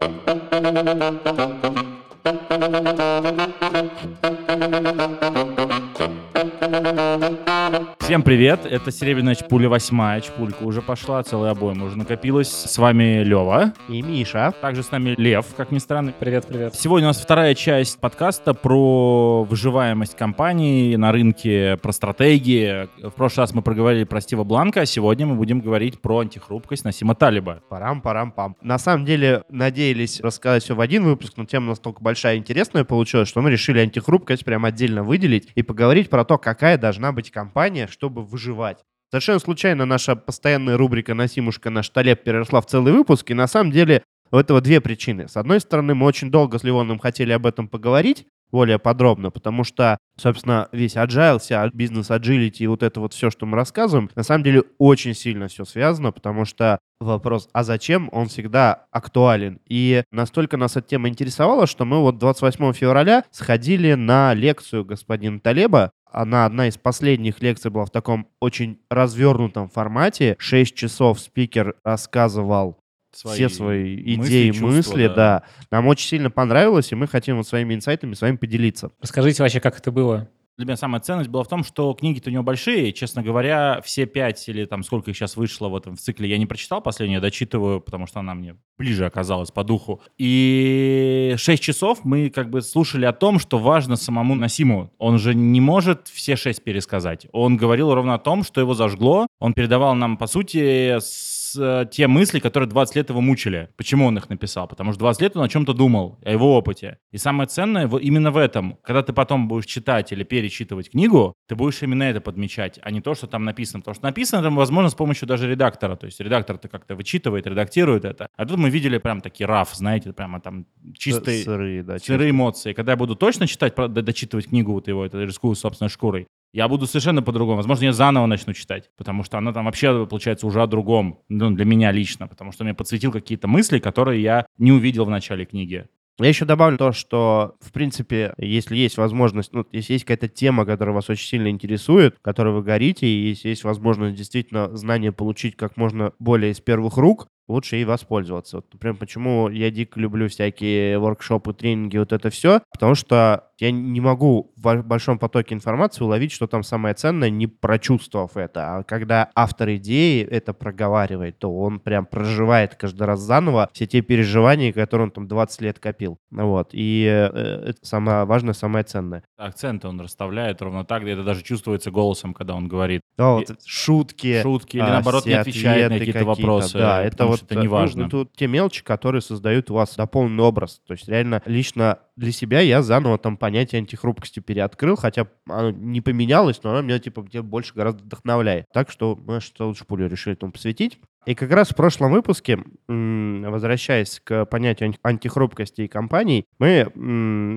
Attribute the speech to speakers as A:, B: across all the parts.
A: Thank you. Всем привет, это Серебряная Чпуля восьмая, Чпулька уже пошла, целая обойма уже накопилась. С вами Лева.
B: И Миша.
A: Также с нами Лев, как ни странно.
C: Привет, привет.
A: Сегодня у нас вторая часть подкаста про выживаемость компании на рынке, про стратегии. В прошлый раз мы проговорили про Стива Бланка, а сегодня мы будем говорить про антихрупкость Насима Талиба.
B: Парам-парам-пам. На самом деле, надеялись рассказать все в один выпуск, но тема настолько большая и интересная получилась, что мы решили антихрупкость прям отдельно выделить и поговорить про то, какая должна быть компания, чтобы выживать. Совершенно случайно наша постоянная рубрика «Насимушка наш Талеб» переросла в целый выпуск, и на самом деле у этого две причины. С одной стороны, мы очень долго с Ливоном хотели об этом поговорить, более подробно, потому что, собственно, весь agile, вся бизнес agility и вот это вот все, что мы рассказываем, на самом деле очень сильно все связано, потому что вопрос, а зачем, он всегда актуален. И настолько нас эта тема интересовала, что мы вот 28 февраля сходили на лекцию господина Талеба, она одна из последних лекций была в таком очень развернутом формате. Шесть часов спикер рассказывал свои все свои идеи, мысли, мысли да. да. Нам очень сильно понравилось, и мы хотим вот своими инсайтами с вами поделиться.
C: Расскажите вообще, как это было?
A: Для меня самая ценность была в том, что книги-то у него большие. Честно говоря, все пять или там сколько их сейчас вышло в этом в цикле, я не прочитал последнюю, я дочитываю, потому что она мне ближе оказалась по духу. И шесть часов мы как бы слушали о том, что важно самому Насиму. Он же не может все шесть пересказать. Он говорил ровно о том, что его зажгло. Он передавал нам, по сути, с Э, те мысли, которые 20 лет его мучили. Почему он их написал? Потому что 20 лет он о чем-то думал, о его опыте. И самое ценное именно в этом. Когда ты потом будешь читать или перечитывать книгу, ты будешь именно это подмечать, а не то, что там написано. Потому что написано там, возможно, с помощью даже редактора. То есть редактор-то как-то вычитывает, редактирует это. А тут мы видели прям такие раф, знаете, прямо там чистые, сырые, да, сырые эмоции. Когда я буду точно читать, дочитывать книгу вот его, это рискую собственной шкурой, я буду совершенно по-другому. Возможно, я заново начну читать, потому что она там вообще, получается, уже о другом, ну, для меня лично, потому что мне подсветил какие-то мысли, которые я не увидел в начале книги.
B: Я еще добавлю то, что, в принципе, если есть возможность, ну, если есть какая-то тема, которая вас очень сильно интересует, которой вы горите, и если есть возможность действительно знания получить как можно более из первых рук, лучше ей воспользоваться. Вот, например, почему я дико люблю всякие воркшопы, тренинги, вот это все, потому что я не могу в большом потоке информации уловить, что там самое ценное, не прочувствовав это. А когда автор идеи это проговаривает, то он прям проживает каждый раз заново все те переживания, которые он там 20 лет копил. Вот. И э, это самое важное, самое ценное.
A: Акценты он расставляет ровно так, это даже чувствуется голосом, когда он говорит.
B: Да, вот, шутки.
A: Шутки, или а, наоборот не отвечает на какие-то вопросы.
B: Да, это вот
A: это не э, важно.
B: Ну, это те мелочи, которые создают у вас дополненный образ. То есть реально лично для себя я заново там понятие антихрупкости переоткрыл, хотя оно не поменялось, но оно меня типа где больше гораздо вдохновляет. Так что мы что лучше пулю решили этому посвятить. И как раз в прошлом выпуске, возвращаясь к понятию антихрупкости и компаний, мы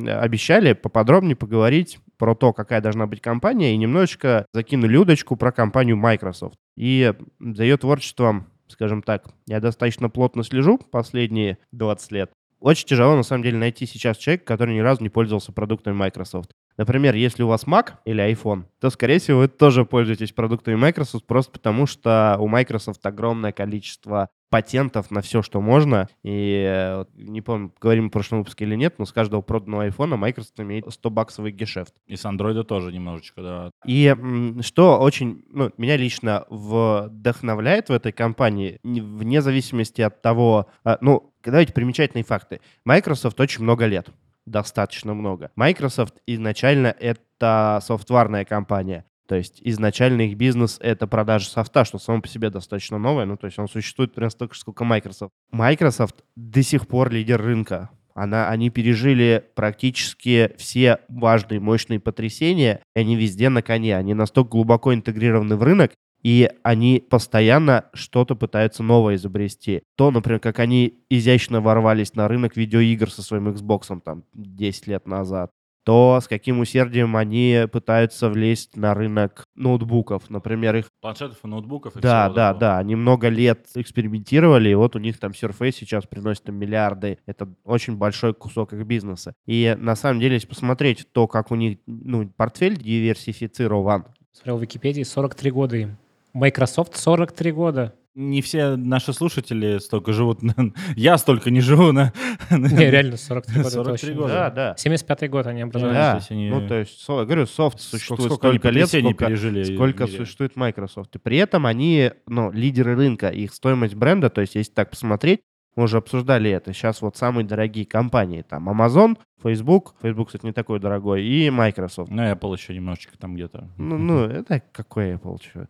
B: обещали поподробнее поговорить про то, какая должна быть компания, и немножечко закинули удочку про компанию Microsoft. И за ее творчеством скажем так, я достаточно плотно слежу последние 20 лет. Очень тяжело, на самом деле, найти сейчас человека, который ни разу не пользовался продуктами Microsoft. Например, если у вас Mac или iPhone, то, скорее всего, вы тоже пользуетесь продуктами Microsoft просто потому, что у Microsoft огромное количество патентов на все, что можно. И э, не помню, говорим в прошлом выпуске или нет, но с каждого проданного айфона Microsoft имеет 100-баксовый гешефт.
A: И с Android тоже немножечко, да.
B: И что очень, ну, меня лично вдохновляет в этой компании, вне зависимости от того, а, ну, давайте примечательные факты. Microsoft очень много лет достаточно много. Microsoft изначально это софтварная компания. То есть изначально их бизнес — это продажа софта, что само по себе достаточно новое. Ну, то есть он существует примерно столько же, сколько Microsoft. Microsoft до сих пор лидер рынка. Она, они пережили практически все важные, мощные потрясения, и они везде на коне. Они настолько глубоко интегрированы в рынок, и они постоянно что-то пытаются новое изобрести. То, например, как они изящно ворвались на рынок видеоигр со своим Xbox там 10 лет назад то с каким усердием они пытаются влезть на рынок ноутбуков, например, их...
A: Планшетов и ноутбуков. И
B: да, да, да. Они много лет экспериментировали, и вот у них там Surface сейчас приносит им миллиарды. Это очень большой кусок их бизнеса. И на самом деле, если посмотреть то, как у них ну, портфель диверсифицирован...
C: Смотрел в Википедии, 43 года им. Microsoft 43 года.
A: Не все наши слушатели столько живут. Я столько не живу на...
C: Не, реально, 43 года
A: 43
C: точно.
A: года.
B: Да, да.
C: 75-й год они образовались.
B: Да,
A: они-
B: ну то есть, со- я говорю, софт
A: Сколько-
B: существует
A: сколько они
B: столько лет, сколько,
A: пережили
B: сколько существует Microsoft. И при этом они, ну, лидеры рынка, их стоимость бренда, то есть если так посмотреть, мы уже обсуждали это, сейчас вот самые дорогие компании, там Amazon, Facebook, Facebook, кстати, не такой дорогой, и Microsoft.
A: Ну, Apple еще немножечко там где-то.
B: Ну, ну это какой Apple, чё.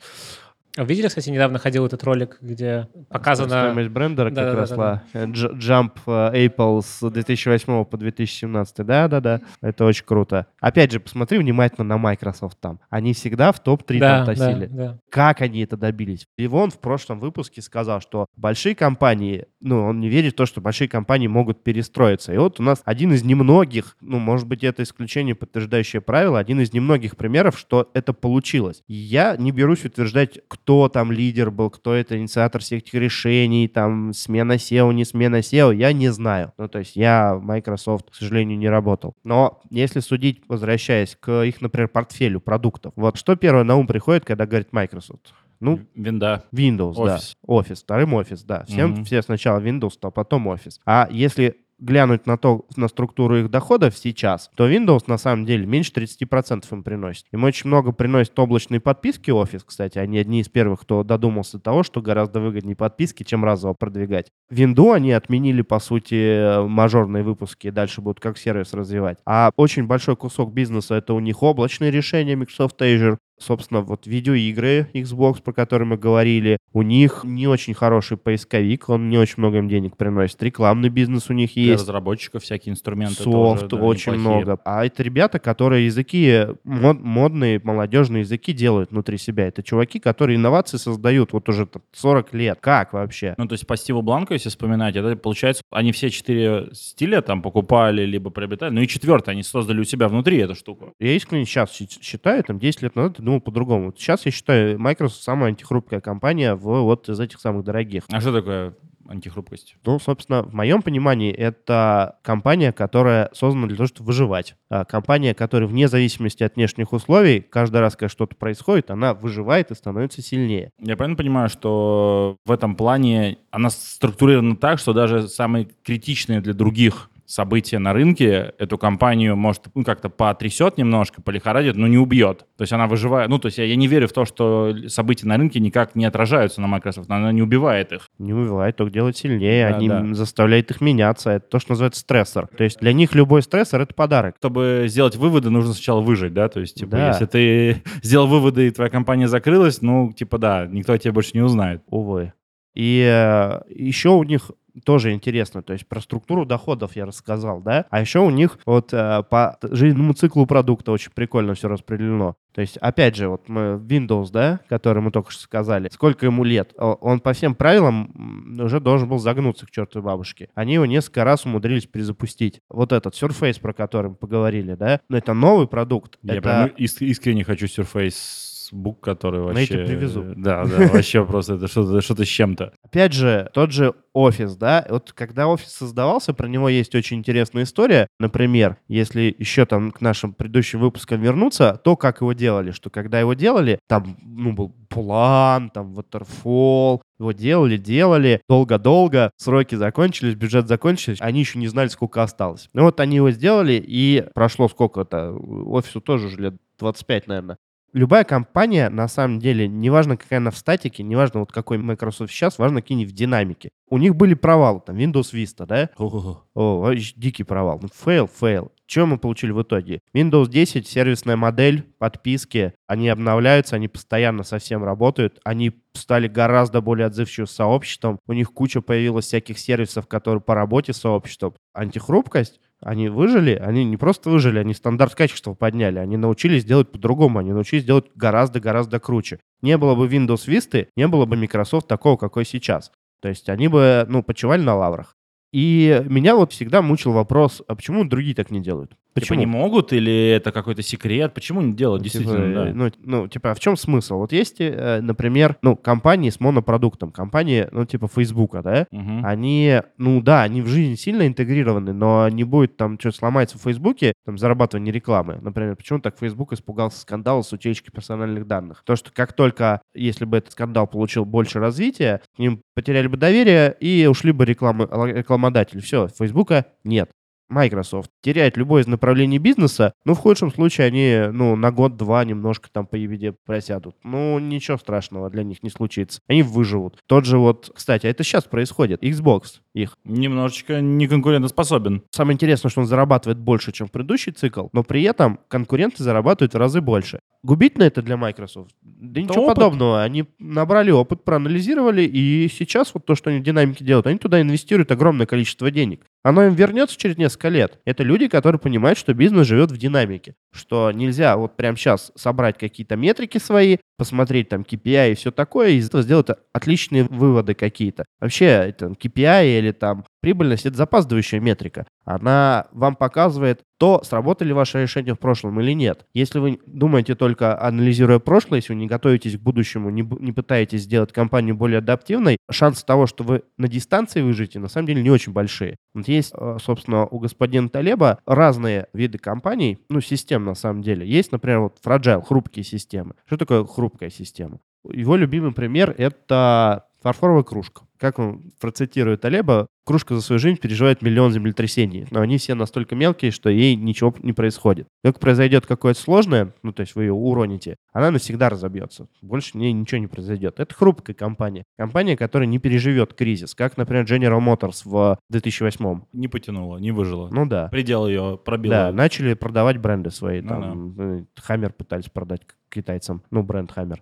C: А Видели, кстати, недавно ходил этот ролик, где показано...
B: Стоимость бренда как
C: Да-да-да-да-да.
B: росла. Э, Дж- Jump э, Apple с 2008 по 2017. Да-да-да, это очень круто. Опять же, посмотри внимательно на Microsoft там. Они всегда в топ-3
C: Да,
B: там
C: да,
B: тащили.
C: да.
B: Как они это добились? И он в прошлом выпуске сказал, что большие компании, ну, он не верит в то, что большие компании могут перестроиться. И вот у нас один из немногих, ну, может быть, это исключение, подтверждающее правило, один из немногих примеров, что это получилось. Я не берусь утверждать, кто там лидер был, кто это инициатор всех этих решений, там, смена SEO, не смена SEO, я не знаю. Ну, то есть я в Microsoft, к сожалению, не работал. Но если судить, возвращаясь к их, например, портфелю продуктов, вот что первое на ум приходит, когда говорит Microsoft? Ну,
A: Винда.
B: Windows, да.
A: Офис.
B: Офис, вторым офис, да. Всем
A: Мгм.
B: все сначала Windows, а потом офис. А если глянуть на то, на структуру их доходов сейчас, то Windows на самом деле меньше 30% им приносит. Им очень много приносит облачные подписки офис, кстати. Они одни из первых, кто додумался до того, что гораздо выгоднее подписки, чем разово продвигать. Винду они отменили, по сути, мажорные выпуски, дальше будут как сервис развивать. А очень большой кусок бизнеса — это у них облачные решения Microsoft Azure, собственно, вот видеоигры Xbox, про которые мы говорили, у них не очень хороший поисковик, он не очень много им денег приносит. Рекламный бизнес у них
A: Для
B: есть.
A: разработчиков всякие инструменты
B: Софт
A: тоже, да,
B: очень
A: неплохие.
B: много. А это ребята, которые языки, мод- модные, молодежные языки делают внутри себя. Это чуваки, которые инновации создают вот уже там 40 лет. Как вообще?
A: Ну, то есть по Стиву Бланку, если вспоминать, это получается, они все четыре стиля там покупали, либо приобретали. Ну и четвертый они создали у себя внутри эту штуку.
B: Я искренне сейчас считаю, там 10 лет назад думал по-другому. Сейчас я считаю, Microsoft самая антихрупкая компания в вот из этих самых дорогих.
A: А что такое антихрупкость?
B: Ну, собственно, в моем понимании, это компания, которая создана для того, чтобы выживать. А компания, которая вне зависимости от внешних условий, каждый раз, когда что-то происходит, она выживает и становится сильнее.
A: Я правильно понимаю, что в этом плане она структурирована так, что даже самые критичные для других события на рынке эту компанию, может, ну, как-то потрясет немножко, полихорадит, но не убьет. То есть она выживает. Ну, то есть я, я не верю в то, что события на рынке никак не отражаются на Microsoft, она не убивает их.
B: Не убивает, только делает сильнее,
A: Да,
B: они
A: да.
B: заставляют их меняться. Это то, что называется стрессор. То есть для них любой стрессор — это подарок.
A: Чтобы сделать выводы, нужно сначала выжить, да? То есть, типа,
B: Да.
A: если ты сделал выводы, и твоя компания закрылась, ну, типа, да, никто о тебе больше не узнает.
B: Увы. И э, еще у них тоже интересно, то есть про структуру доходов я рассказал, да, а еще у них вот э, по жизненному циклу продукта очень прикольно все распределено. То есть, опять же, вот мы Windows, да, который мы только что сказали, сколько ему лет, он по всем правилам уже должен был загнуться к чертовой бабушке. Они его несколько раз умудрились перезапустить. Вот этот Surface, про который мы поговорили, да, но это новый продукт.
A: Я
B: это...
A: прям иск- искренне хочу Surface Book, который вообще...
B: тебе привезу.
A: Да, да, вообще просто это что-то что с чем-то.
B: Опять же, тот же офис, да, вот когда офис создавался, про него есть очень интересная история. Например, если еще там к нашим предыдущим выпускам вернуться, то как его делали, что когда его делали, там, ну, был план, там, waterfall, его делали, делали, долго-долго, сроки закончились, бюджет закончился, они еще не знали, сколько осталось. Ну вот они его сделали, и прошло сколько-то, офису тоже уже лет 25, наверное. Любая компания, на самом деле, неважно, какая она в статике, неважно, вот какой Microsoft сейчас, важно, какие они в динамике. У них были провалы, там, Windows Vista, да? О, дикий провал. Ну, fail, fail. Что мы получили в итоге? Windows 10, сервисная модель, подписки, они обновляются, они постоянно совсем работают, они стали гораздо более отзывчивым сообществом, у них куча появилась всяких сервисов, которые по работе сообществом. Антихрупкость, они выжили, они не просто выжили, они стандарт качества подняли, они научились делать по-другому, они научились делать гораздо-гораздо круче. Не было бы Windows Vista, не было бы Microsoft такого, какой сейчас. То есть они бы, ну, почивали на лаврах. И меня вот всегда мучил вопрос, а почему другие так не делают?
A: Типа не могут или это какой-то секрет? Почему не делают,
B: Ну,
A: действительно,
B: типа,
A: да.
B: ну, ну, типа, а в чем смысл? Вот есть, э, например, ну, компании с монопродуктом, компании, ну, типа, Фейсбука, да,
A: Мгм.
B: они, ну да, они в жизнь сильно интегрированы, но не будет там что-то сломается в Фейсбуке, там, зарабатывание рекламы. Например, почему так Facebook испугался скандала с утечкой персональных данных? То, что как только, если бы этот скандал получил больше развития, к ним потеряли бы доверие и ушли бы рекламы, рекламодатели. Все, Фейсбука нет. Microsoft теряет любое из направлений бизнеса, ну, в худшем случае они, ну, на год-два немножко там по EBITDA просядут. Ну, ничего страшного для них не случится. Они выживут. Тот же вот, кстати, а это сейчас происходит. Xbox их.
A: Немножечко не конкурентоспособен.
B: Самое интересное, что он зарабатывает больше, чем в предыдущий цикл, но при этом конкуренты зарабатывают в разы больше. Губительно это для Microsoft? Да ничего
A: опыт.
B: подобного. Они набрали опыт, проанализировали, и сейчас вот то, что они в динамике делают, они туда инвестируют огромное количество денег. Оно им вернется через несколько лет. Это люди, которые понимают, что бизнес живет в динамике. Что нельзя вот прямо сейчас собрать какие-то метрики свои, посмотреть там KPI и все такое, и из этого сделать отличные выводы какие-то. Вообще, это KPI или там прибыльность — это запаздывающая метрика. Она вам показывает то, сработали ваши решения в прошлом или нет. Если вы думаете только анализируя прошлое, если вы не готовитесь к будущему, не, не пытаетесь сделать компанию более адаптивной, шансы того, что вы на дистанции выживете, на самом деле не очень большие. Вот есть, э, собственно, у господина Талеба разные виды компаний, ну, систем на самом деле. Есть, например, вот fragile, хрупкие системы. Что такое хрупкая система? Его любимый пример — это фарфоровая кружка. Как он процитирует Талеба, кружка за свою жизнь переживает миллион землетрясений, но они все настолько мелкие, что ей ничего не происходит. Как произойдет какое-то сложное, ну, то есть вы ее уроните, она навсегда разобьется. Больше ней ничего не произойдет. Это хрупкая компания. Компания, которая не переживет кризис, как, например, General Motors в 2008.
A: Не потянуло, не выжило.
B: Ну да.
A: Предел ее пробил.
B: Да, начали продавать бренды свои.
A: Ну
B: Там э, Хаммер пытались продать китайцам. Ну, бренд Хаммер.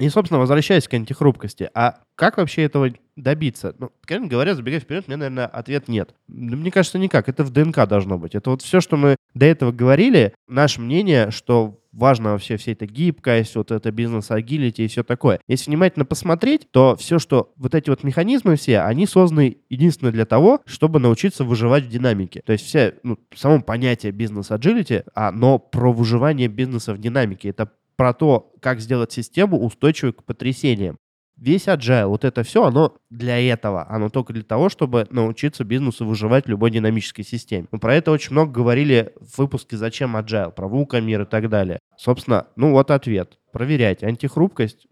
B: И, собственно, возвращаясь к антихрупкости, а как вообще этого добиться? Ну, конечно говоря, забегая вперед, меня, наверное, ответ нет. Да Мне кажется, никак. Это в ДНК должно быть. Это вот все, что мы до этого говорили, наше мнение, что важно вообще вся эта гибкость, вот это бизнес-агилити и все такое. Если внимательно посмотреть, то все, что вот эти вот механизмы все, они созданы единственно для того, чтобы научиться выживать в динамике. То есть все, ну, само понятие бизнес-агилити, оно про выживание бизнеса в динамике. Это про то, как сделать систему устойчивой к потрясениям. Весь agile, вот это все, оно для этого. Оно только для того, чтобы научиться бизнесу выживать в любой динамической системе. Мы про это очень много говорили в выпуске «Зачем agile?», про вулкамир и так далее. Собственно, ну вот ответ. Проверять. Антихрупкость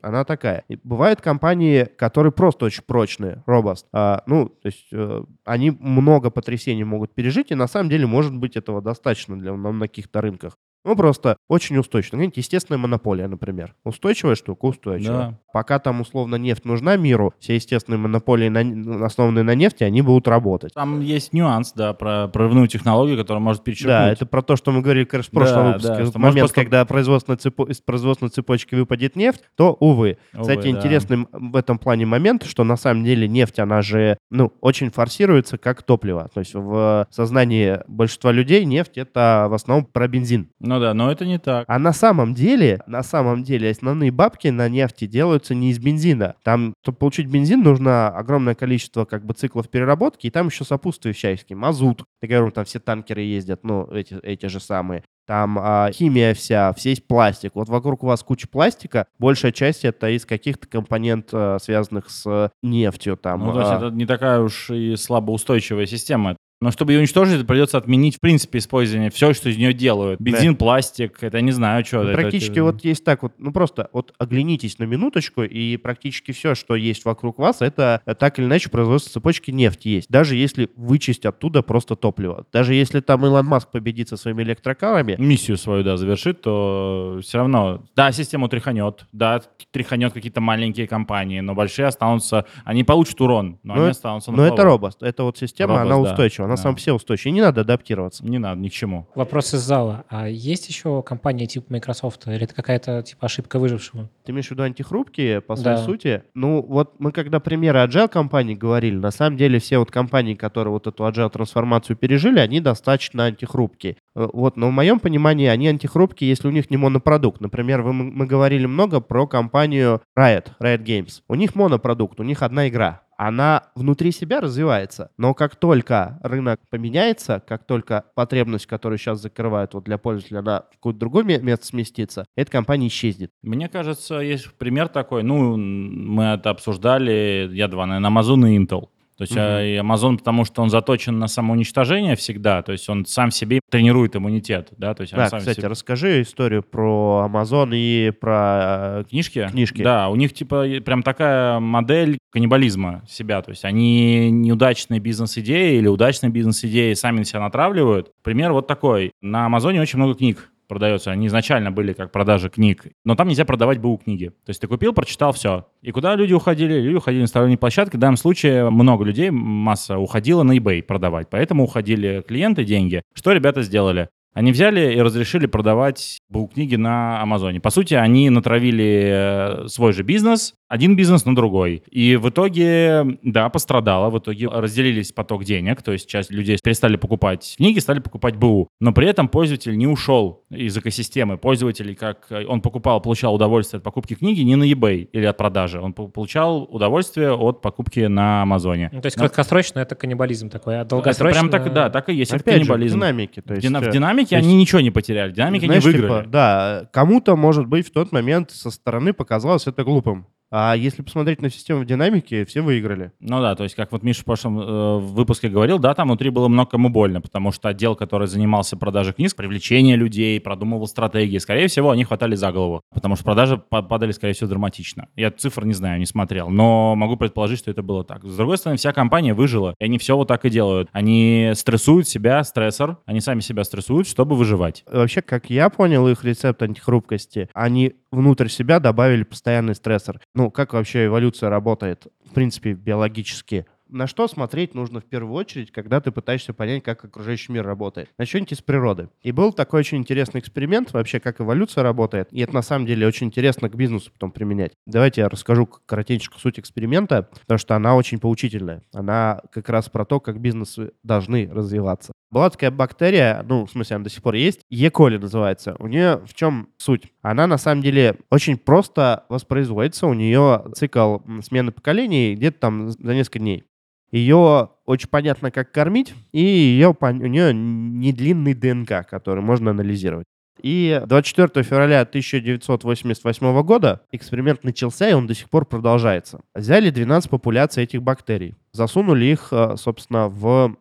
B: она такая. И бывают компании, которые просто очень прочные, робост. А, ну, то есть э, они много потрясений могут пережить, и на самом деле, может быть, этого достаточно для на каких-то рынках. Ну, просто очень устойчиво. Знаете, естественная монополия, например. Устойчивая штука, устойчивая.
A: Да.
B: Пока там, условно, нефть нужна миру, все естественные монополии, на- основанные на нефти, они будут работать.
A: Там есть нюанс, да, про прорывную технологию, которая может перечеркнуть.
B: Да, это про то, что мы говорили, кажется, в прошлом
A: Да,
B: выпуске.
A: да, что
B: момент,
A: просто-
B: когда производственная цепо- из производственной цепочки выпадет нефть, то, увы.
A: Увы,
B: Кстати,
A: да.
B: интересный в этом плане момент, что на самом деле нефть, она же, ну, очень форсируется как топливо. То есть в сознании большинства людей нефть — это в основном про бензин.
A: Ну да, но это не так.
B: А на самом деле, на самом деле, основные бабки на нефти делаются не из бензина. Там, чтобы получить бензин, нужно огромное количество как бы циклов переработки, и там еще сопутствующие всякие. Мазут, я говорю, там все танкеры ездят, ну, эти, эти же самые. Там а, химия вся, все есть пластик. Вот вокруг у вас куча пластика, большая часть это из каких-то компонент, а, связанных с нефтью. Там,
A: Ну, то есть
B: а,
A: это не такая уж и слабоустойчивая система. Но чтобы ее уничтожить, придется отменить, в принципе, использование все, что из нее делают. Бензин, пластик, это не знаю, что.
B: Ну, практически вот есть так вот, ну просто вот оглянитесь на минуточку, и практически все, что есть вокруг вас, это э, так или иначе производство цепочки нефти есть. Даже если вычесть оттуда просто топливо. Даже если там Илон Маск победит со своими электрокарами,
A: миссию свою, да, завершит, то все равно, да, систему тряханет, да, тряханет какие-то маленькие компании, но большие останутся, они получат урон, но
B: Ну,
A: они останутся на
B: но это
A: плаву.
B: робост. Это вот система,
A: Робост,
B: она
A: да.
B: Она
A: Да.
B: сам все устойчива. Не надо адаптироваться.
A: Не надо ни к чему.
C: Вопрос из зала. А есть еще компания типа Microsoft? Или это какая-то типа ошибка выжившего?
B: Ты имеешь в виду антихрупкие по
C: Да.
B: своей сути? Ну, вот мы когда примеры agile компаний говорили, на самом деле все вот компании, которые вот эту agile трансформацию пережили, они достаточно антихрупкие. Э, Вот, но в моем понимании они антихрупкие, если у них не монопродукт. Например, вы, мы говорили много про компанию Riot, Riot Games. У них монопродукт, у них одна игра. Она внутри себя развивается. Но как только рынок поменяется, как только потребность, которую сейчас закрывают вот для пользователя, она в какое-то другое ме- место сместится, эта компания исчезнет.
A: Мне кажется, есть пример такой. Ну, мы это обсуждали, я два, наверное, Amazon и Intel. То есть и Amazon, потому что он заточен на самоуничтожение всегда, то есть он сам себе тренирует иммунитет, да, то есть
B: Да, кстати,
A: себе-
B: расскажи историю про Amazon и про... э,
A: Книжки?
B: Книжки.
A: Да, у них типа прям такая модель каннибализма себя. То есть они неудачные бизнес-идеи или удачные бизнес-идеи сами на себя натравливают. Пример вот такой. На Амазоне очень много книг продается. Они изначально были как продажи книг, но там нельзя продавать БУ книги. То есть ты купил, прочитал, все. И куда люди уходили? Люди уходили на сторонние площадки. В данном случае много людей, масса уходила на eBay продавать. Поэтому уходили клиенты, деньги. Что ребята сделали? Они взяли и разрешили продавать книги на Амазоне. По сути, они натравили э, свой же бизнес, один бизнес на другой. И в итоге, да, пострадало. В итоге разделились поток денег, то есть часть людей перестали покупать книги, стали покупать БУ. Но при этом пользователь не ушел из экосистемы. Пользователь, как э, он покупал, получал удовольствие от покупки книги не на eBay или от продажи. Он по- получал удовольствие от покупки на Амазоне.
C: Ну, то есть
A: Но-
C: краткосрочно это каннибализм такой, а
A: это
C: долгосрочно...
A: прям так, да, так и есть. это
B: Опять же, в
A: каннибализм.
B: динамике. То
A: В
B: есть,
A: дина- в
B: э,
A: динамике
B: то есть,
A: они ничего не потеряли. В динамике
B: знаешь,
A: они
B: типа,
A: выиграли.
B: да, кому-то, может быть, в тот момент со стороны показалось это глупым. А если посмотреть на систему в динамике, все выиграли.
A: Ну да, то есть, как вот Миша в прошлом э, выпуске говорил, да, там внутри было много кому больно, потому что отдел, который занимался продажей книг, привлечение людей, продумывал стратегии, скорее всего, они хватали за голову, потому что продажи па- падали, скорее всего, драматично. Я цифр не знаю, не смотрел, но могу предположить, что это было так. С другой стороны, вся компания выжила, и они все вот так и делают. Они стрессуют себя, стрессор, они сами себя стрессуют, чтобы выживать.
B: Вообще, как я понял их рецепт антихрупкости, они внутрь себя добавили постоянный стрессор. Ну, как вообще эволюция работает, в принципе, биологически. На что смотреть нужно в первую очередь, когда ты пытаешься понять, как окружающий мир работает? На что-нибудь из природы. И был такой очень интересный эксперимент, вообще, как эволюция работает. И это на самом деле очень интересно к бизнесу потом применять. Давайте я расскажу коротенько суть эксперимента, потому что она очень поучительная. Она как раз про то, как бизнесы должны развиваться. Была такая бактерия, ну, в смысле, она до сих пор есть, Е. коли называется. У нее в чем суть? Она, на самом деле, очень просто воспроизводится. У нее цикл смены поколений где-то там за несколько дней. Ее очень понятно, как кормить, и ее, у нее не длинный ДНК, который можно анализировать. И 24 февраля 1988 года эксперимент начался, и он до сих пор продолжается. Взяли 12 популяций этих бактерий, засунули их, э, собственно, в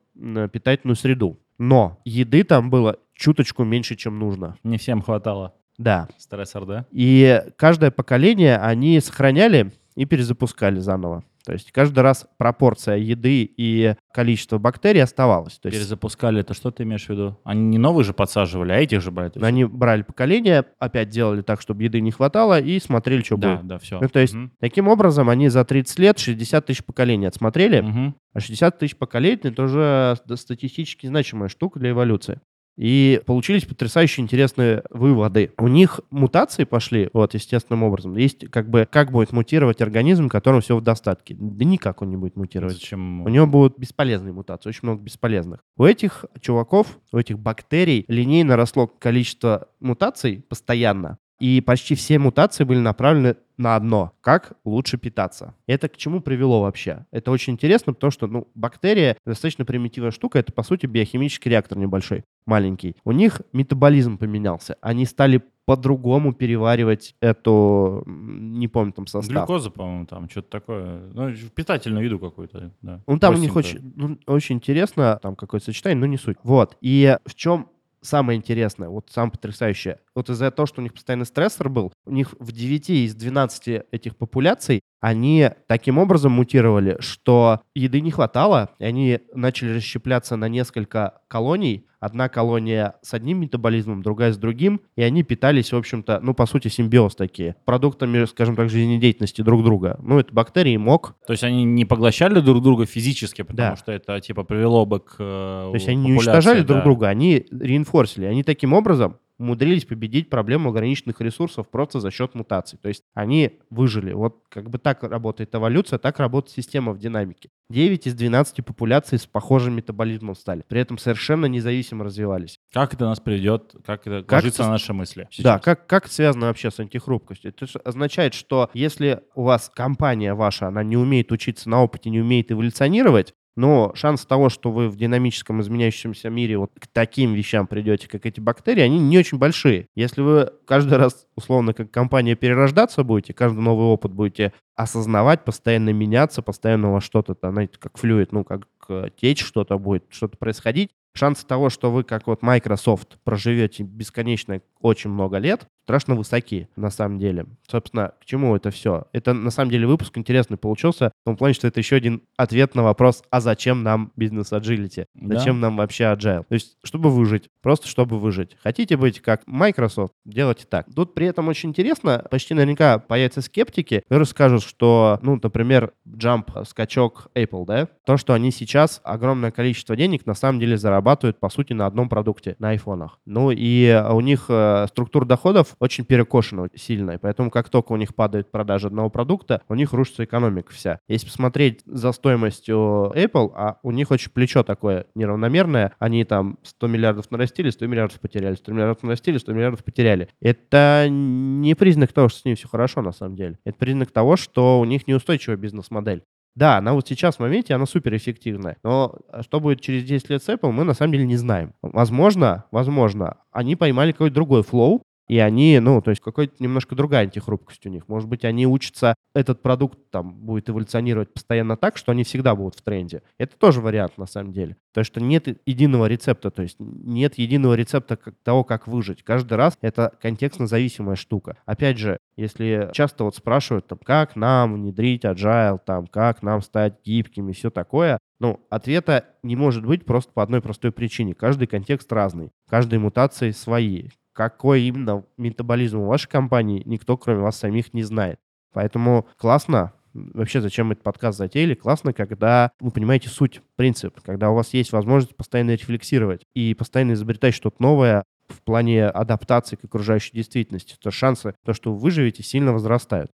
B: питательную среду. Но еды там было чуточку меньше, чем нужно.
A: Не всем хватало.
B: Да.
A: Стрессор, да?
B: И каждое поколение они сохраняли и перезапускали заново. То есть каждый раз пропорция еды и количество бактерий оставалось. То есть
A: Перезапускали, это что ты имеешь в виду? Они не новые же подсаживали, а этих же брали? Есть-
B: они брали поколение, опять делали так, чтобы еды не хватало, и смотрели, что
A: Да,
B: будет.
A: да, все.
B: Ну, то есть таким образом они за 30 лет 60 тысяч поколений отсмотрели, а 60 тысяч поколений — это уже ст- статистически значимая штука для эволюции. И получились потрясающе интересные выводы. У них мутации пошли, вот, естественным образом. Есть как бы, как будет мутировать организм, которому все в достатке. Да никак он не будет мутировать.
A: Зачем?
B: У него будут бесполезные мутации, очень много бесполезных. У этих чуваков, у этих бактерий линейно росло количество мутаций постоянно, и почти все мутации были направлены на одно. Как лучше питаться. Это к чему привело вообще? Это очень интересно, потому что, ну, бактерия достаточно примитивная штука. Это, по сути, биохимический реактор небольшой, маленький. У них метаболизм поменялся. Они стали по-другому переваривать эту, не помню там состав.
A: Глюкоза, по-моему, там что-то такое. Ну, питательную еду какую-то, да.
B: Ну, там у них очень, ну, очень интересно, там какое-то сочетание, но не суть. Вот. И в чем самое интересное, вот самое потрясающее, вот из-за того, что у них постоянный стрессор был, у них в 9 из 12 этих популяций они таким образом мутировали, что еды не хватало, и они начали расщепляться на несколько колоний. Одна колония с одним метаболизмом, другая с другим, и они питались, в общем-то, ну, по сути, симбиоз такие, продуктами, скажем так, жизнедеятельности друг друга. Ну, это бактерии, мок,
A: То есть они не поглощали друг друга физически, потому
B: Да.
A: что это, типа, привело бы к э,
B: То есть они не уничтожали друг
A: да.
B: друга, они реинфорсили. Они таким образом умудрились победить проблему ограниченных ресурсов просто за счет мутаций. То есть они выжили. Вот как бы так работает эволюция, так работает система в динамике. 9 из 12 популяций с похожим метаболизмом стали. При этом совершенно независимо развивались.
A: Как это нас приведет, как это
B: Как
A: ложится
B: это-
A: на наши мысли?
B: Да,
A: сейчас?
B: как, как это связано вообще с антихрупкостью? Это означает, что если у вас компания ваша, она не умеет учиться на опыте, не умеет эволюционировать, но шанс того, что вы в динамическом изменяющемся мире вот к таким вещам придете, как эти бактерии, они не очень большие. Если вы каждый раз, условно, как компания перерождаться будете, каждый новый опыт будете осознавать, постоянно меняться, постоянно у вас что-то, знаете, как флюид, ну, как э, течь что-то будет, что-то происходить, шансы того, что вы, как вот Microsoft, проживете бесконечно очень много лет, страшно высоки, на самом деле. Собственно, к чему это все? Это, на самом деле, выпуск интересный получился, в том плане, что это еще один ответ на вопрос, а зачем нам бизнес-аджилити?
A: Да.
B: Зачем нам вообще agile? То есть, чтобы выжить, просто чтобы выжить. Хотите быть как Microsoft, делайте так. Тут при этом очень интересно, почти наверняка появятся скептики, которые скажут, что, ну, например, jump, скачок Apple, да, то, что они сейчас огромное количество денег на самом деле зарабатывают, по сути, на одном продукте, на айфонах. Ну, и у них э, структура доходов очень перекошена сильно, и поэтому как только у них падает продажа одного продукта, у них рушится экономика вся. Если посмотреть за стоимостью Apple, а у них очень плечо такое неравномерное, они там 100 миллиардов нарастили, 100 миллиардов потеряли, 100 миллиардов нарастили, 100 миллиардов потеряли. Это не признак того, что с ними все хорошо на самом деле. Это признак того, что у них неустойчивая бизнес-модель. Да, она вот сейчас в моменте, она суперэффективная. Но что будет через 10 лет с Apple, мы на самом деле не знаем. Возможно, возможно, они поймали какой-то другой флоу, и они, ну, то есть какой-то немножко другая антихрупкость у них. Может быть, они учатся, этот продукт там будет эволюционировать постоянно так, что они всегда будут в тренде. Это тоже вариант на самом деле. То, что нет единого рецепта, то есть нет единого рецепта того, как выжить. Каждый раз это контекстно зависимая штука. Опять же, если часто вот спрашивают, там, как нам внедрить agile, там, как нам стать гибкими, все такое, ну, ответа не может быть просто по одной простой причине. Каждый контекст разный, каждой мутации свои. Какой именно метаболизм у вашей компании, никто, кроме вас самих, не знает. Поэтому классно, вообще зачем этот подкаст затеяли, классно, когда вы понимаете суть, принцип, когда у вас есть возможность постоянно рефлексировать и постоянно изобретать что-то новое в плане адаптации к окружающей действительности, то шансы, то, что вы выживете, сильно возрастают.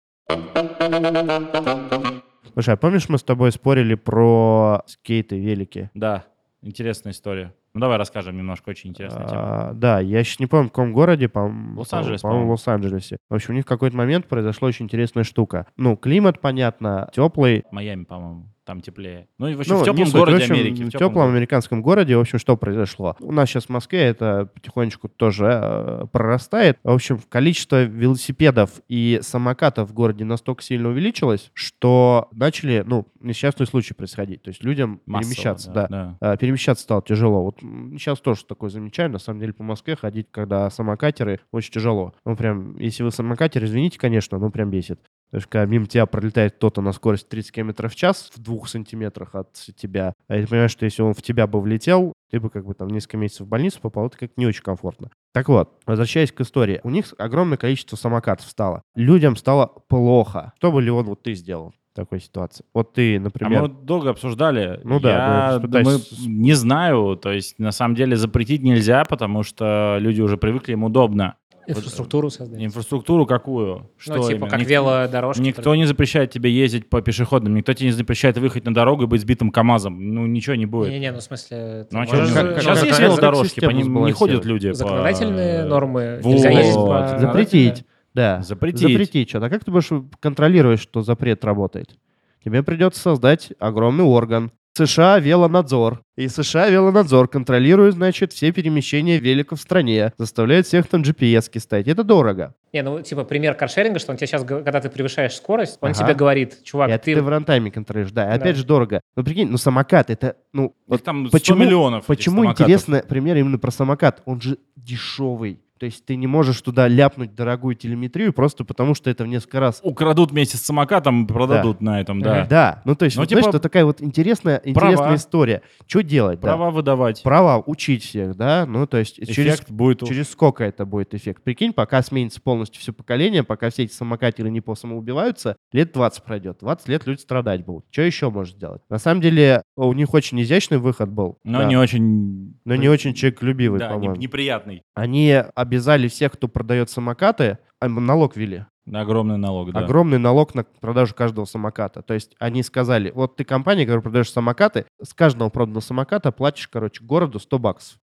B: Слушай, а помнишь, мы с тобой спорили про скейты, велики?
A: Да, интересная история. Ну, давай расскажем немножко, очень интересная тема.
B: А, да, я сейчас не помню, в каком городе, по-моему,
A: Лос-Анджелес,
B: в
A: по-моему.
B: Лос-Анджелесе. В общем, у них в какой-то момент произошла очень интересная штука. Ну, климат, понятно, теплый.
A: Майами, по-моему, там теплее. Ну, и вообще
B: Ну,
A: в теплом
B: суть.
A: городе
B: в общем,
A: Америки.
B: В теплом, американском городе, в общем, что произошло? У нас сейчас в Москве это потихонечку тоже э, прорастает. В общем, количество велосипедов и самокатов в городе настолько сильно увеличилось, что начали, ну, несчастные случаи происходить. То есть людям
A: Массово,
B: перемещаться,
A: да,
B: да.
A: да.
B: А, Перемещаться стало тяжело. Вот сейчас тоже такое замечаю. На самом деле по Москве ходить, когда самокатеры, очень тяжело. Ну, прям, если вы самокатер, извините, конечно, ну, прям бесит. Потому что когда мимо тебя пролетает кто-то на скорости 30 км в час в двух сантиметрах от тебя, а ты понимаешь, что если он в тебя бы влетел, ты бы как бы там несколько месяцев в больницу попал, это как не очень комфортно. Так вот, возвращаясь к истории. У них огромное количество самокатов стало. Людям стало плохо. Что бы, Леон, вот ты сделал такой ситуации? Вот ты,
A: А
B: например...
A: мы долго обсуждали.
B: Ну да,
A: Я
B: пытались
A: мы не знаю. То есть, на самом деле, запретить нельзя, потому что люди уже привыкли, им удобно.
C: Инфраструктуру создать.
A: Инфраструктуру какую? Что
C: ну, типа
A: именно?
C: как
A: Ник-
C: велодорожки.
A: Никто не запрещает тебе ездить по пешеходным, никто тебе не запрещает выехать на дорогу и быть сбитым КАМАЗом. Ну, ничего не будет.
C: Не-не, ну в смысле...
A: Ну, а ну,
C: же-
A: как-
C: ну,
A: сейчас
C: как-
A: есть
C: как-
A: велодорожки, по ним не ходят люди. по-
C: Законодательные нормы.
A: Вот.
C: Нельзя ездить по...
B: Запретить. Да.
A: Запретить.
B: Запретить что-то. А как ты будешь контролировать, что запрет работает? Тебе придется создать огромный орган. США велонадзор. И США велонадзор контролирует, значит, все перемещения великов в стране. Заставляет всех там GPS-ки ставить. Это дорого.
C: Не, ну типа пример каршеринга, что он тебе сейчас, когда ты превышаешь скорость, он
B: Ага.
C: тебе говорит, чувак,
B: это
C: ты...
B: ты в рантайме контролируешь. Да, и опять
C: Да.
B: же дорого. Ну, прикинь, ну, самокат, это, ну,
A: Их
B: вот
A: там 100
B: почему,
A: миллионов.
B: почему интересно пример именно про самокат? Он же дешевый. То есть ты не можешь туда ляпнуть дорогую телеметрию просто потому, что это в несколько раз
A: Украдут вместе с самокатом, продадут на этом, да.
B: Да, ну то есть,
A: Ну,
B: вот, знаешь,
A: типа,
B: это такая вот интересная,
A: права.
B: интересная история. Что делать? да?
A: Права выдавать.
B: Права учить всех, да? Ну то есть через,
A: Эффект будет...
B: через сколько это будет эффект? Прикинь, пока сменится полностью все поколение, пока все эти самокатеры не по самоубиваются, лет 20 пройдет. 20 лет люди страдать будут. Что еще может сделать? На самом деле у них очень изящный выход был.
A: Но
B: да,
A: не очень...
B: но не очень человеколюбивый,
A: Да,
B: по-моему.
A: неприятный.
B: Они обязали всех, кто продает самокаты, а, налог ввели.
A: Огромный налог, да.
B: Огромный налог на продажу каждого самоката. То есть они сказали, вот ты компания, которая продаешь самокаты, с каждого проданного самоката платишь, короче, городу 100 баксов.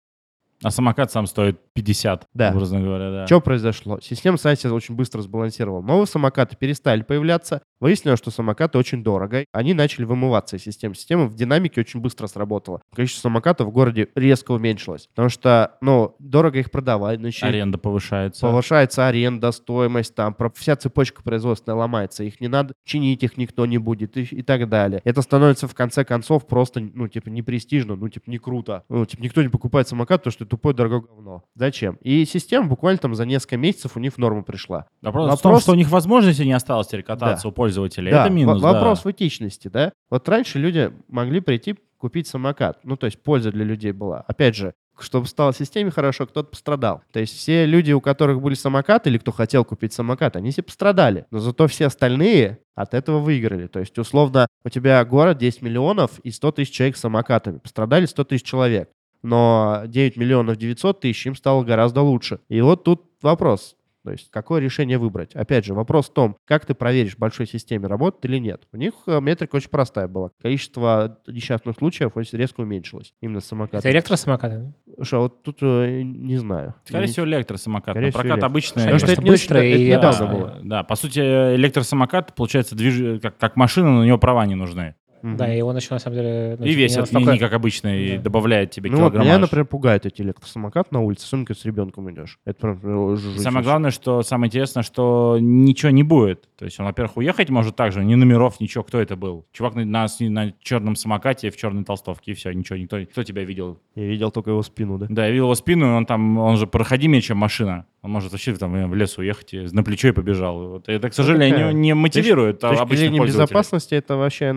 A: А самокат сам стоит 50,
B: Да.
A: образно говоря, да.
B: Что произошло? Система себя очень быстро сбалансировала. Новые самокаты перестали появляться. Выяснилось, что самокаты очень дорого. Они начали вымываться из системы. Система в динамике очень быстро сработала. Количество самокатов в городе резко уменьшилось. Потому что, ну, дорого их продавать. Ну, еще
A: Аренда повышается.
B: повышается аренда, стоимость, там, вся цепочка производственная ломается. Их не надо, чинить их никто не будет и, и так далее. Это становится, в конце концов, просто, ну, типа, не престижно, ну, типа, не круто. Ну, типа, никто не покупает самокат, потому что это тупое дорогое говно. Зачем? И система буквально там за несколько месяцев у них в норму пришла.
A: Вопрос, в том,
B: Вопрос-
A: что у них возможности не осталось теперь кататься
B: Да.
A: у пользователей.
B: Да,
A: Это минус,
B: в-
A: да.
B: вопрос в этичности, да? Вот раньше люди могли прийти купить самокат. Ну, то есть польза для людей была. Опять же, чтобы стало системе хорошо, кто-то пострадал. То есть все люди, у которых были самокаты или кто хотел купить самокат, они все пострадали. Но зато все остальные от этого выиграли. То есть, условно, у тебя город 10 миллионов и 100 тысяч человек с самокатами. Пострадали 100 тысяч человек. Но 9 миллионов 900 тысяч им стало гораздо лучше. И вот тут вопрос. То есть, какое решение выбрать? Опять же, вопрос в том, как ты проверишь, в большой системе работает или нет. У них э, метрика очень простая была. Количество несчастных случаев очень резко уменьшилось. Именно с
C: Это электросамокаты?
B: Что, вот тут э, не знаю.
A: Скорее всего, электросамокат.
B: Скорее
A: прокат
B: электро.
A: обычный.
B: Потому что это не
C: быстро
B: это
C: и
B: недавно
C: опасно.
B: было.
A: Да, по сути, электросамокат, получается, движ... как, как машина, но на него права не нужны.
B: Мгм.
C: Да, и он еще на самом деле... ну,
A: и весит не,
C: настолько-
A: не как обычный, и
C: Да.
A: добавляет тебе
B: Ну
A: килограммаж.
B: меня, например, пугает эти электросамокат на улице, когда с ребенком идешь. Это прям э,
A: Самое главное, что самое интересное, что ничего не будет. То есть он, во-первых, уехать может так же, ни номеров, ничего, кто это был. Чувак на, на, на черном самокате в черной толстовке, и все, ничего, никто, кто тебя видел.
B: Я видел только его спину, да?
A: Да, я видел его спину, и он там, он же проходимее, чем машина. Он может вообще там в лес уехать, и на плечо и побежал. Вот это, к сожалению,
B: такая-
A: не мотивирует
B: С точки
A: обычных
B: зрения
A: пользователей.
B: безопасности это вообще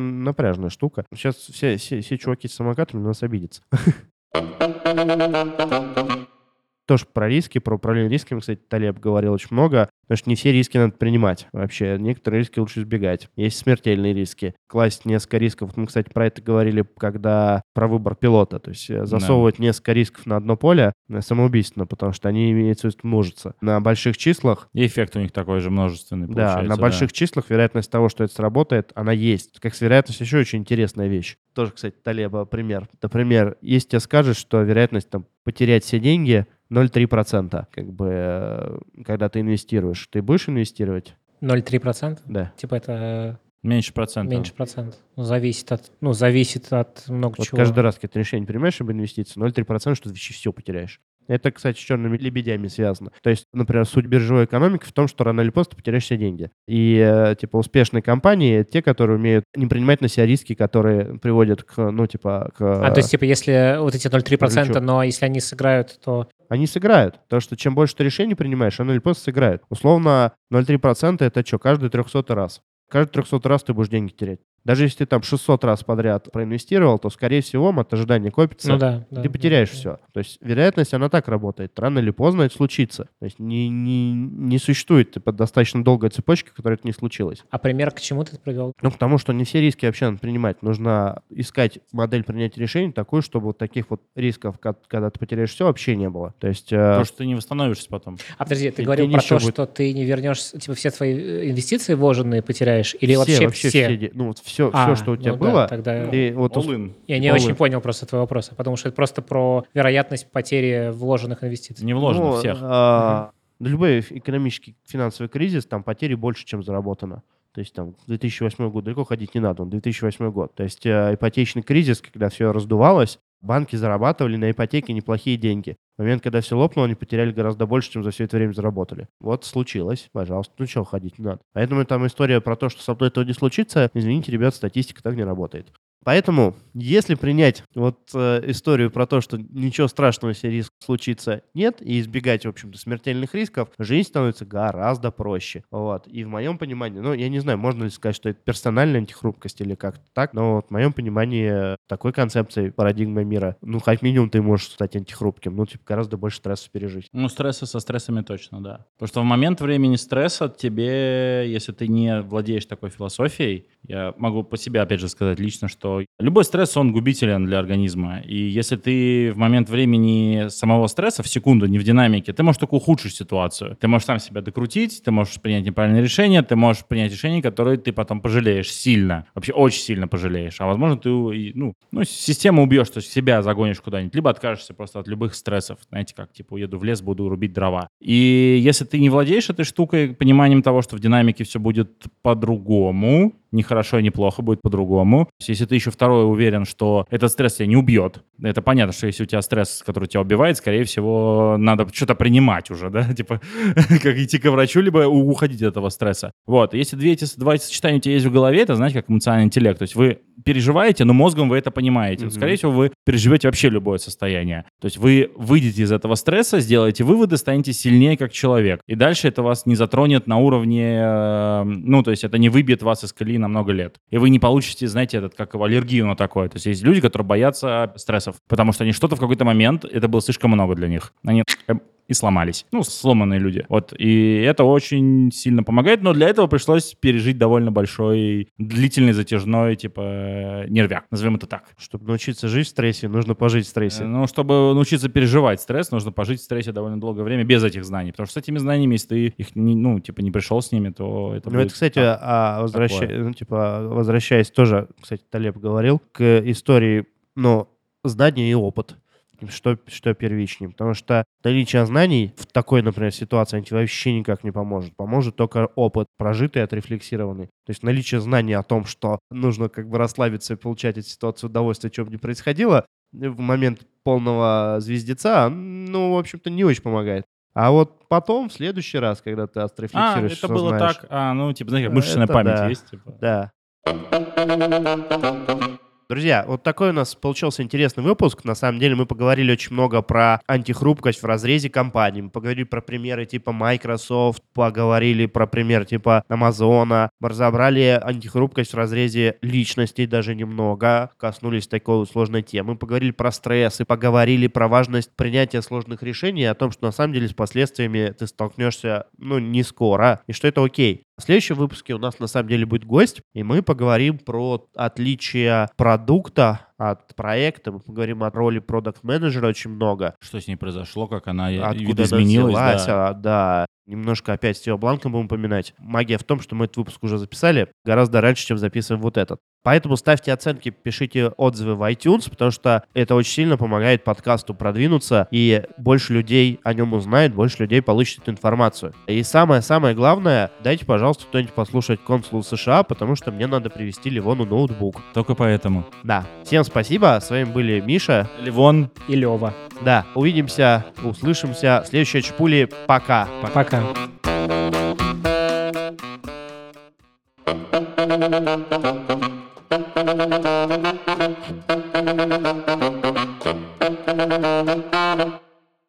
B: напряжная штука. Сейчас все, все, все чуваки с самокатами на нас обидятся. Тоже про риски, про управление рисками, кстати, Талеб говорил очень много, потому что не все риски надо принимать вообще. Некоторые риски лучше избегать. Есть смертельные риски. Класть несколько рисков. Мы, кстати, про это говорили, когда про выбор пилота. То есть э, засовывать несколько рисков на одно поле э, самоубийственно, потому что они имеют свойство множиться. На больших числах
A: И эффект у них такой же множественный
B: да, на больших числах вероятность того, что это сработает, она есть. Как с вероятностью еще очень интересная вещь. Тоже, кстати, Талеба пример. Например, если тебе скажешь, что вероятность там, потерять все деньги 0,3%, как бы, э, когда ты инвестируешь. Ты будешь инвестировать?
C: 0,3%?
B: Да.
C: Типа это
A: Меньше процентов.
C: меньше процент. Ну, зависит от, ну, зависит от много
B: Вот
C: чего.
B: каждый раз, когда ты решение принимаешь об инвестиции, 0,3%, что ты вообще все потеряешь. Это, кстати, с черными лебедями связано. То есть, например, суть биржевой экономики в том, что рано или поздно ты потеряешь все деньги. И, э, типа, успешные компании — те, которые умеют не принимать на себя риски, которые приводят к, ну, типа, к...
C: А, то есть, типа, если вот эти 0,3%,
B: Плечо.
C: но если они сыграют, то...
B: Они сыграют. Потому что чем больше ты решений принимаешь, рано или поздно сыграют. Условно, 0,3% — это что, каждый 300 раз. Каждый 300 раз ты будешь деньги терять. Даже если ты там 600 раз подряд проинвестировал, то, скорее всего, от ожидания копится.
C: Ну да. да,
B: ты
C: да,
B: потеряешь
C: да.
B: все. То есть вероятность, она так работает. Рано или поздно это случится. То есть не, не, не существует типа, достаточно долгой цепочки, в которой это не случилось.
C: А пример к чему ты привел?
B: Ну, потому что не все риски вообще надо принимать. Нужно искать модель принятия решений такую, чтобы вот таких вот рисков, когда ты потеряешь все, вообще не было. То есть... э,
A: Потому что ты не восстановишься потом.
C: А подожди, ты
B: И
C: говорил про то,
B: будет.
C: что ты не вернешь, типа, все твои э, инвестиции вложенные потеряешь? Или
B: все,
C: вообще,
B: вообще
C: все?
B: все ну, вот все,
C: А,
B: все, что у тебя
C: ну да,
B: было,
C: тогда-
B: ты вот ус-
A: All-in.
C: Я не
B: All
C: очень
B: in.
C: понял просто твой вопрос, потому что это просто про вероятность потери вложенных инвестиций.
A: Не вложено
B: Ну,
A: всех.
B: а, Любой экономический финансовый кризис, там потери больше, чем заработано. То есть там 2008 год, далеко ходить не надо, он 2008 год. То есть э, ипотечный кризис, когда все раздувалось, банки зарабатывали на ипотеке неплохие деньги. В момент, когда все лопнуло, они потеряли гораздо больше, чем за все это время заработали. Вот случилось, пожалуйста, ну что, ходить не надо. Поэтому там история про то, что со мной этого не случится, извините, ребят, статистика так не работает. Поэтому, если принять вот э, историю про то, что ничего страшного, если риск случится, нет, и избегать, в общем-то, смертельных рисков, жизнь становится гораздо проще. Вот. И в моем понимании, ну, я не знаю, можно ли сказать, что это персональная антихрупкость или как-то так, но вот в моем понимании такой концепции парадигмы мира, ну, как минимум ты можешь стать антихрупким, ну, типа, гораздо больше стресса пережить.
A: Ну, стрессы со стрессами точно, да. Потому что в момент времени стресса тебе, если ты не владеешь такой философией, я могу по себе, опять же, сказать лично, что любой стресс, он губителен для организма. И если ты в момент времени самого стресса, в секунду, не в динамике, ты можешь только ухудшить ситуацию. Ты можешь сам себя докрутить, ты можешь принять неправильное решение, ты можешь принять решение, которое ты потом пожалеешь сильно. Вообще очень сильно пожалеешь. А возможно, ты ну, ну, систему убьешь, то есть себя загонишь куда-нибудь, либо откажешься просто от любых стрессов. Знаете, как, типа, уеду в лес, буду рубить дрова. И если ты не владеешь этой штукой, пониманием того, что в динамике все будет по-другому, не хорошо и не плохо, будет по-другому. Если ты еще второй уверен, что этот стресс тебя не убьет, это понятно, что если у тебя стресс, который тебя убивает, скорее всего, надо что-то принимать уже, да, типа, как идти к врачу, либо уходить от этого стресса. Вот, если две эти, два сочетания у тебя есть в голове, это, знаете, как эмоциональный интеллект, то есть вы переживаете, но мозгом вы это понимаете. Mm-hmm. Скорее всего, вы переживете вообще любое состояние. То есть вы выйдете из этого стресса, сделаете выводы, станете сильнее как человек. И дальше это вас не затронет на уровне, э, ну, то есть это не выбьет вас из колеи на много лет. И вы не получите, знаете, этот, как аллергию на такое. То есть есть люди, которые боятся стрессов, потому что они что-то в какой-то момент, это было слишком много для них. Они и сломались. Ну, сломанные люди. Вот. И это очень сильно помогает, но для этого пришлось пережить довольно большой, длительный, затяжной, типа, нервяк. Назовем это так.
B: Чтобы научиться жить в стрессе, нужно пожить в стрессе. Э,
A: ну, чтобы научиться переживать стресс, нужно пожить в стрессе довольно долгое время без этих знаний. Потому что с этими знаниями, если ты их, не, ну, типа, не пришел с ними, то это
B: Ну, это, кстати, так, а, возвращай, ну, типа, возвращаясь тоже, кстати, Талеб говорил, к истории, ну, знания и опыт что, что первичнее. Потому что наличие знаний в такой, например, ситуации тебе вообще никак не поможет. Поможет только опыт, прожитый, отрефлексированный. То есть наличие знаний о том, что нужно как бы расслабиться и получать от ситуации удовольствие, чем не происходило, в момент полного звездеца, ну, в общем-то, не очень помогает. А вот потом, в следующий раз, когда ты отрефлексируешь,
A: А, это было знаешь, так, а, ну, типа, знаешь, мышечная память
B: да,
A: есть, типа.
B: Да. Друзья, вот такой у нас получился интересный выпуск. На самом деле мы поговорили очень много про антихрупкость в разрезе компаний. Мы поговорили про примеры типа Microsoft, поговорили про пример типа Amazon. Мы разобрали антихрупкость в разрезе личностей даже немного. Коснулись такой сложной темы. Поговорили про стресс и поговорили про важность принятия сложных решений, о том, что на самом деле с последствиями ты столкнешься, ну, не скоро, и что это окей. В следующем выпуске у нас на самом деле будет гость, и мы поговорим про отличия продукта от проекта, мы поговорим о роли продукт-менеджера очень много.
A: Что с ней произошло, как она Откуда изменилась. Она взялась,
B: да. А, да. Немножко опять Стива Бланка будем упоминать. Магия в том, что мы этот выпуск уже записали гораздо раньше, чем записываем вот этот. Поэтому ставьте оценки, пишите отзывы в iTunes, потому что это очень сильно помогает подкасту продвинуться, и больше людей о нем узнает, больше людей получит эту информацию. И самое-самое главное, дайте, пожалуйста, кто-нибудь послушать консул США, потому что мне надо привезти Ливону ноутбук.
A: Только поэтому.
B: Да. Всем спасибо. С вами были Миша,
A: Ливон
C: и Лева.
B: Да. Увидимся, услышимся. Следующая Чпули. Пока.
C: Пока. Пока.